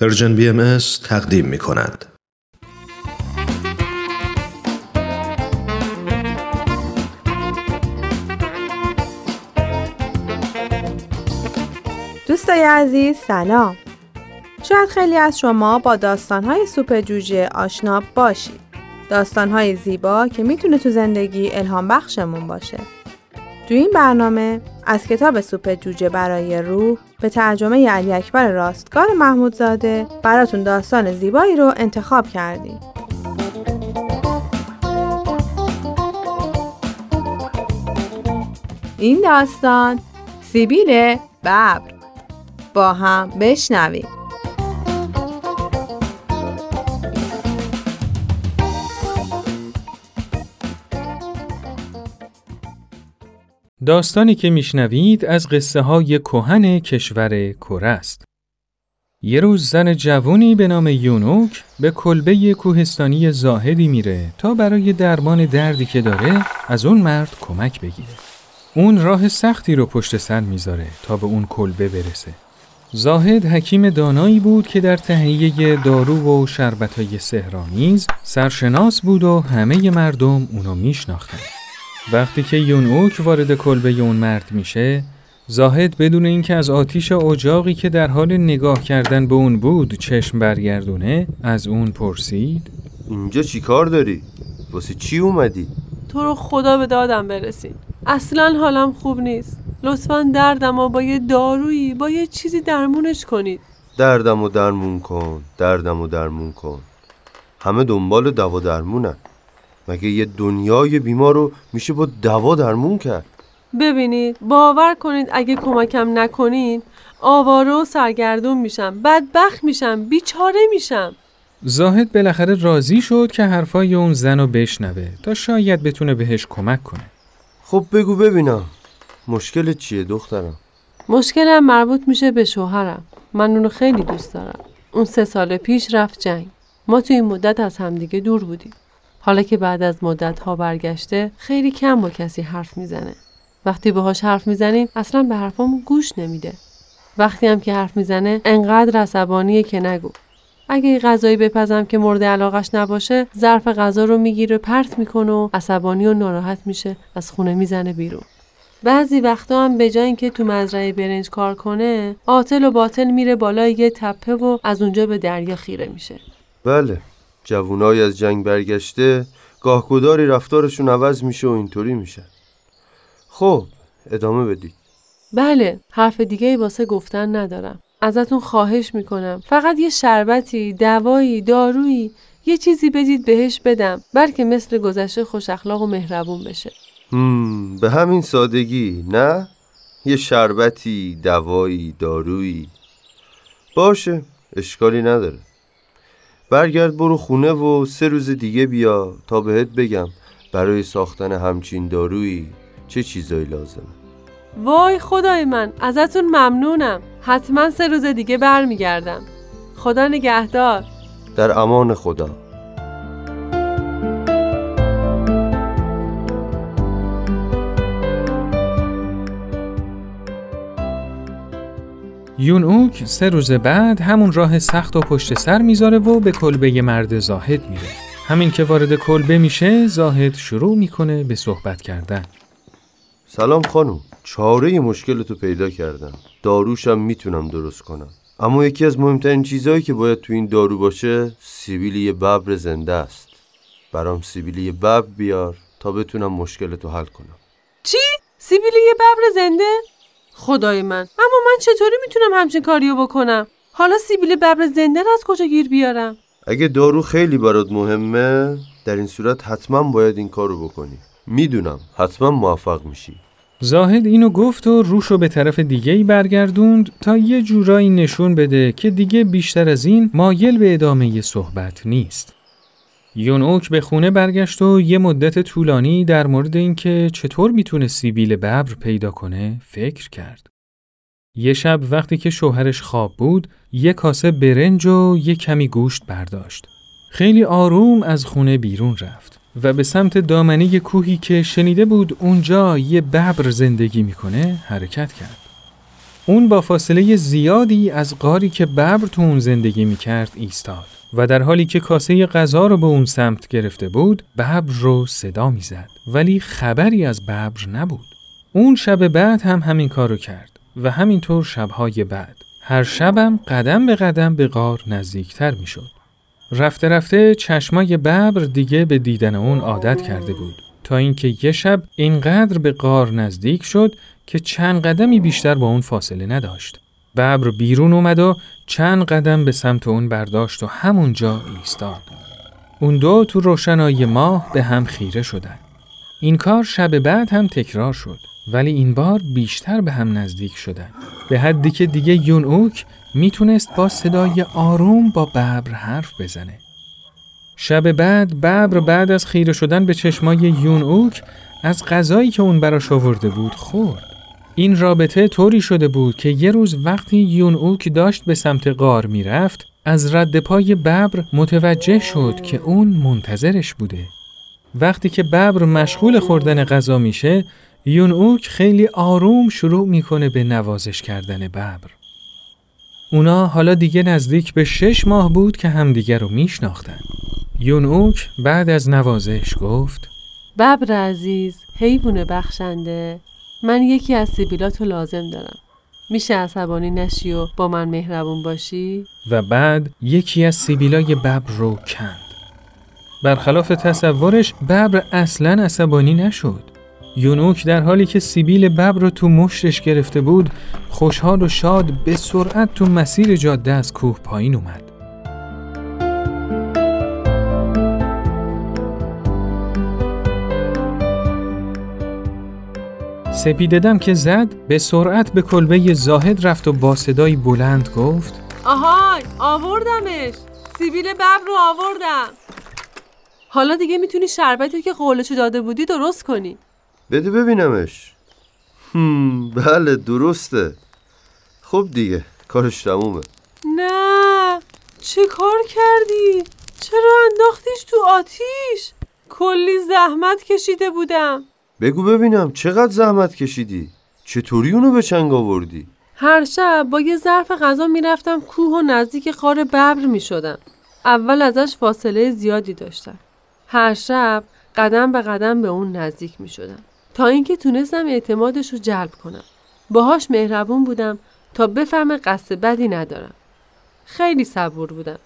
Persian BM تقدیم می کند. دوستای عزیز سلام. شاید خیلی از شما با داستانهای سوپ جوجه آشنا باشید. داستانهای زیبا که می‌تونه تو زندگی الهام بخشمون باشه. تو این برنامه از کتاب سوپ جوجه برای روح به ترجمه علی اکبر راستگار محمودزاده براتون داستان زیبایی رو انتخاب کردیم. این داستان سیبیل ببر با هم بشنویم. داستانی که میشنوید از قصه های کهن کشور کره است. یه روز زن جوونی به نام یونوک به کلبه کوهستانی زاهدی میره تا برای درمان دردی که داره از اون مرد کمک بگیره. اون راه سختی رو پشت سر می‌ذاره تا به اون کلبه برسه. زاهد حکیم دانایی بود که در تهیه دارو و شربتای سهرامیز سرشناس بود و همه مردم اونو میشناختن. وقتی که یون اوک وارد کلبه اون مرد میشه زاهد بدون اینکه از آتیش اجاقی که در حال نگاه کردن به اون بود چشم برگردونه از اون پرسید. اینجا چی کار داری؟ واسه چی اومدی؟ تو رو خدا به دادم برسین. اصلا حالم خوب نیست. لطفا دردم و با یه دارویی با یه چیزی درمونش کنید. دردم و درمون کن دردم و درمون کن. همه دنبال دوا درمونن. مگه یه دنیای بیمار رو میشه با دوا درمون کرد؟ ببینید باور کنید اگه کمکم نکنین آواره و سرگردون میشم بدبخت میشم بیچاره میشم. زاهد بالاخره راضی شد که حرفای اون زن رو بشنوه تا شاید بتونه بهش کمک کنه. خب بگو ببینم مشکل چیه دخترم؟ مشکلم مربوط میشه به شوهرم. من اونو خیلی دوست دارم. اون سه سال پیش رفت جنگ. ما توی این مدت از همدیگه دور بودیم. حالا که بعد از مدت ها برگشته خیلی کم با کسی حرف می‌زنه. وقتی باهاش حرف می‌زنیم اصلا به حرفامون گوش نمیده. وقتی هم که حرف می‌زنه انقدر عصبانیه که نگو. اگه غذایی بپزم که مورد علاقش نباشه ظرف غذا رو می‌گیره پرت می‌کنه و عصبانی و ناراحت میشه از خونه می‌زنه بیرون بعضی وقتا هم به جای اینکه تو مزرعه برنج کار کنه عاطل و باطل میره بالای یه تپه و از اونجا به دریا خیره میشه بله جوونای از جنگ برگشته گاهگداری رفتارشون عوض میشه و اینطوری میشه. خب ادامه بدید. بله حرف دیگه ای واسه گفتن ندارم. ازتون خواهش می‌کنم. فقط یه شربتی دوایی دارویی یه چیزی بدید بهش بدم بلکه مثل گذشته خوش اخلاق و مهربون بشه. هم به همین سادگی نه؟ یه شربتی دوایی دارویی. باشه اشکالی نداره. برگرد برو خونه و سه روز دیگه بیا تا بهت بگم برای ساختن همچین دارویی چه چیزایی لازمه. وای خدای من ازتون ممنونم. حتما سه روز دیگه برمیگردم. خدا نگهدار. در امان خدا. یون اوک سه روز بعد همون راه سخت و پشت سر می‌ذاره و به کلبه مرد زاهد میره. همین که وارد کلبه میشه زاهد شروع می‌کنه به صحبت کردن. سلام خانم چاره مشکل تو پیدا کردم داروشم می‌تونم درست کنم اما یکی از مهمترین چیزهایی که باید تو این دارو باشه سیبیلی ببر زنده است برام سیبیلی ببر بیار تا بتونم مشکل تو حل کنم چی؟ سیبیلی ببر زنده؟ خدای من. اما من چطوری می‌تونم همچین کاریو بکنم؟ حالا سیبیل ببر زنده رو از کجا گیر بیارم؟ اگه دارو خیلی برات مهمه در این صورت حتما باید این کارو بکنی. می‌دونم حتما موفق میشی. زاهد اینو گفت و روشو به طرف دیگه ای برگردوند تا یه جورایی نشون بده که دیگه بیشتر از این مایل به ادامه صحبت نیست. یون اوک به خونه برگشت و یه مدت طولانی در مورد اینکه چطور می‌تونه سیبیل ببر پیدا کنه فکر کرد. یه شب وقتی که شوهرش خواب بود، یه کاسه برنج و یه کمی گوشت برداشت. خیلی آروم از خونه بیرون رفت و به سمت دامنه کوهی که شنیده بود اونجا یه ببر زندگی می‌کنه حرکت کرد. اون با فاصله زیادی از غاری که ببر تو اون زندگی می‌کرد ایستاد و در حالی که کاسه غذا رو به اون سمت گرفته بود ببر رو صدا می‌زد. ولی خبری از ببر نبود. اون شب بعد هم همین کارو کرد و همینطور شبهای بعد. هر شبم قدم به قدم به غار نزدیکتر می‌شد. رفته رفته چشمای ببر دیگه به دیدن اون عادت کرده بود. تا اینکه یه شب اینقدر به غار نزدیک شد که چند قدمی بیشتر با اون فاصله نداشت. ببر بیرون اومد و چند قدم به سمت اون برداشت و همونجا ایستاد. اون دو تو روشنایی ماه به هم خیره شدن. این کار شب بعد هم تکرار شد ولی این بار بیشتر به هم نزدیک شدن. به حدی که دیگه یون اوک می‌تونست با صدای آروم با ببر حرف بزنه. شب بعد ببر بعد از خیره شدن به چشمای یون اوک از غذایی که اون براش آورده بود خورد. این رابطه طوری شده بود که یه روز وقتی یون اوک داشت به سمت غار می‌رفت از رد پای ببر متوجه شد که اون منتظرش بوده. وقتی که ببر مشغول خوردن غذا میشه یون اوک خیلی آروم شروع می‌کنه به نوازش کردن ببر. اونا حالا دیگه نزدیک به شش ماه بود که همدیگه رو میشناختن. یون اوک بعد از نوازش گفت ببر عزیز حیوان بخشنده من یکی از سیبیلاتو لازم دارم میشه عصبانی نشی و با من مهربون باشی؟ و بعد یکی از سیبیلای ببر رو کند. برخلاف تصورش ببر اصلا عصبانی نشد. یونوک در حالی که سیبیل ببر رو تو مشتش گرفته بود خوشحال و شاد به سرعت تو مسیر جاده از کوه پایین اومد. سپیددم که زد به سرعت به کلبه زاهد رفت و با صدایی بلند گفت آهای آوردمش. سیبیل ببر رو آوردم. حالا دیگه می‌تونی شربتی که قولشو داده بودی درست کنی. بده ببینمش. هم بله درسته. خب دیگه کارش تمومه. نه چه کار کردی؟ چرا انداختیش تو آتیش؟ کلی زحمت کشیده بودم. بگو ببینم چقدر زحمت کشیدی چطوری اونو به چنگ آوردی هر شب با یه ظرف غذا می‌رفتم کوه و نزدیک قار ببر می شدم. اول ازش فاصله زیادی داشتم. هر شب قدم به قدم به اون نزدیک می شدم. تا اینکه تونستم اعتمادش رو جلب کنم. باهاش مهربون بودم تا بفهمه قصد بدی ندارم. خیلی صبور بودم.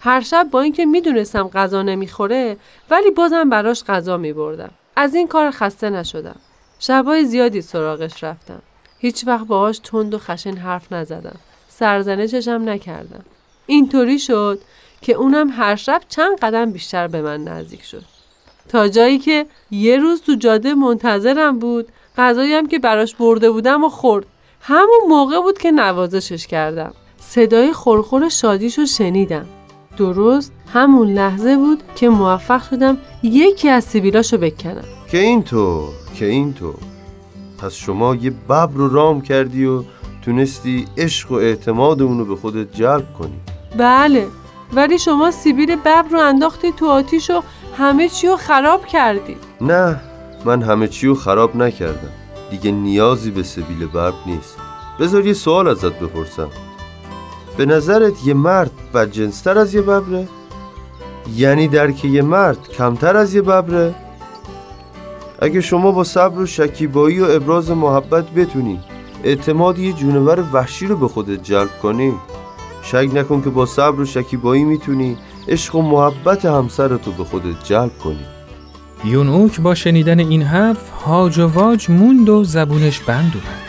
هر شب با اینکه می‌دونستم غذا نمی‌خوره ولی بازم براش غذا می بردم. از این کار خسته نشدم. شبای زیادی سراغش رفتم. هیچ وقت باهاش تند و خشن حرف نزدم. سرزنششم نکردم. اینطوری شد که اونم هر شب چند قدم بیشتر به من نزدیک شد. تا جایی که یه روز تو جاده منتظرم بود غذایی هم که براش برده بودم و خورد. همون موقع بود که نوازشش کردم. صدای خورخور شادیش رو شنیدم. درست همون لحظه بود که موفق شدم یکی از سیبیلاشو بکنم. که اینطور که اینطور پس شما یه ببر رو رام کردی و تونستی عشق و اعتماد اونو به خودت جلب کنی. بله ولی شما سیبیل ببر رو انداختی تو آتیش و همه چی رو خراب کردی. نه من همه چی رو خراب نکردم. دیگه نیازی به سبیل برب نیست. بذار یه سوال ازت بپرسم. به نظرت یه مرد بدجنستر از یه ببره؟ یعنی درک یه مرد کمتر از یه ببره؟ اگه شما با صبر و شکیبایی و ابراز محبت بتونی اعتماد یه جونور وحشی رو به خودت جلب کنی شک نکن که با صبر و شکیبایی می‌تونی عشق و محبت همسرتو به خودت جلب کنی یونوک با شنیدن این حرف هاج و واج موند و زبونش بند اومد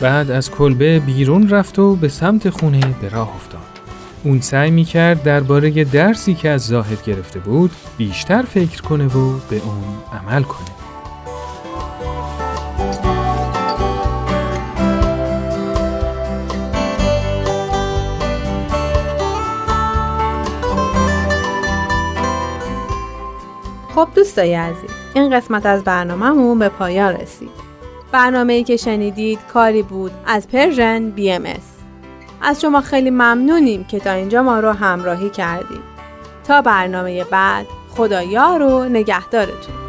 بعد از کلبه بیرون رفت و به سمت خونه به راه افتاد. اون سعی می کرد درباره درسی که از زاهد گرفته بود بیشتر فکر کنه و به اون عمل کنه. خب دوستای عزیز این قسمت از برنامهمون به پایان رسید برنامه که شنیدید کاری بود از پرژن بی ام از شما خیلی ممنونیم که تا اینجا ما رو همراهی کردید. تا برنامه بعد خدایا رو نگهدارتون.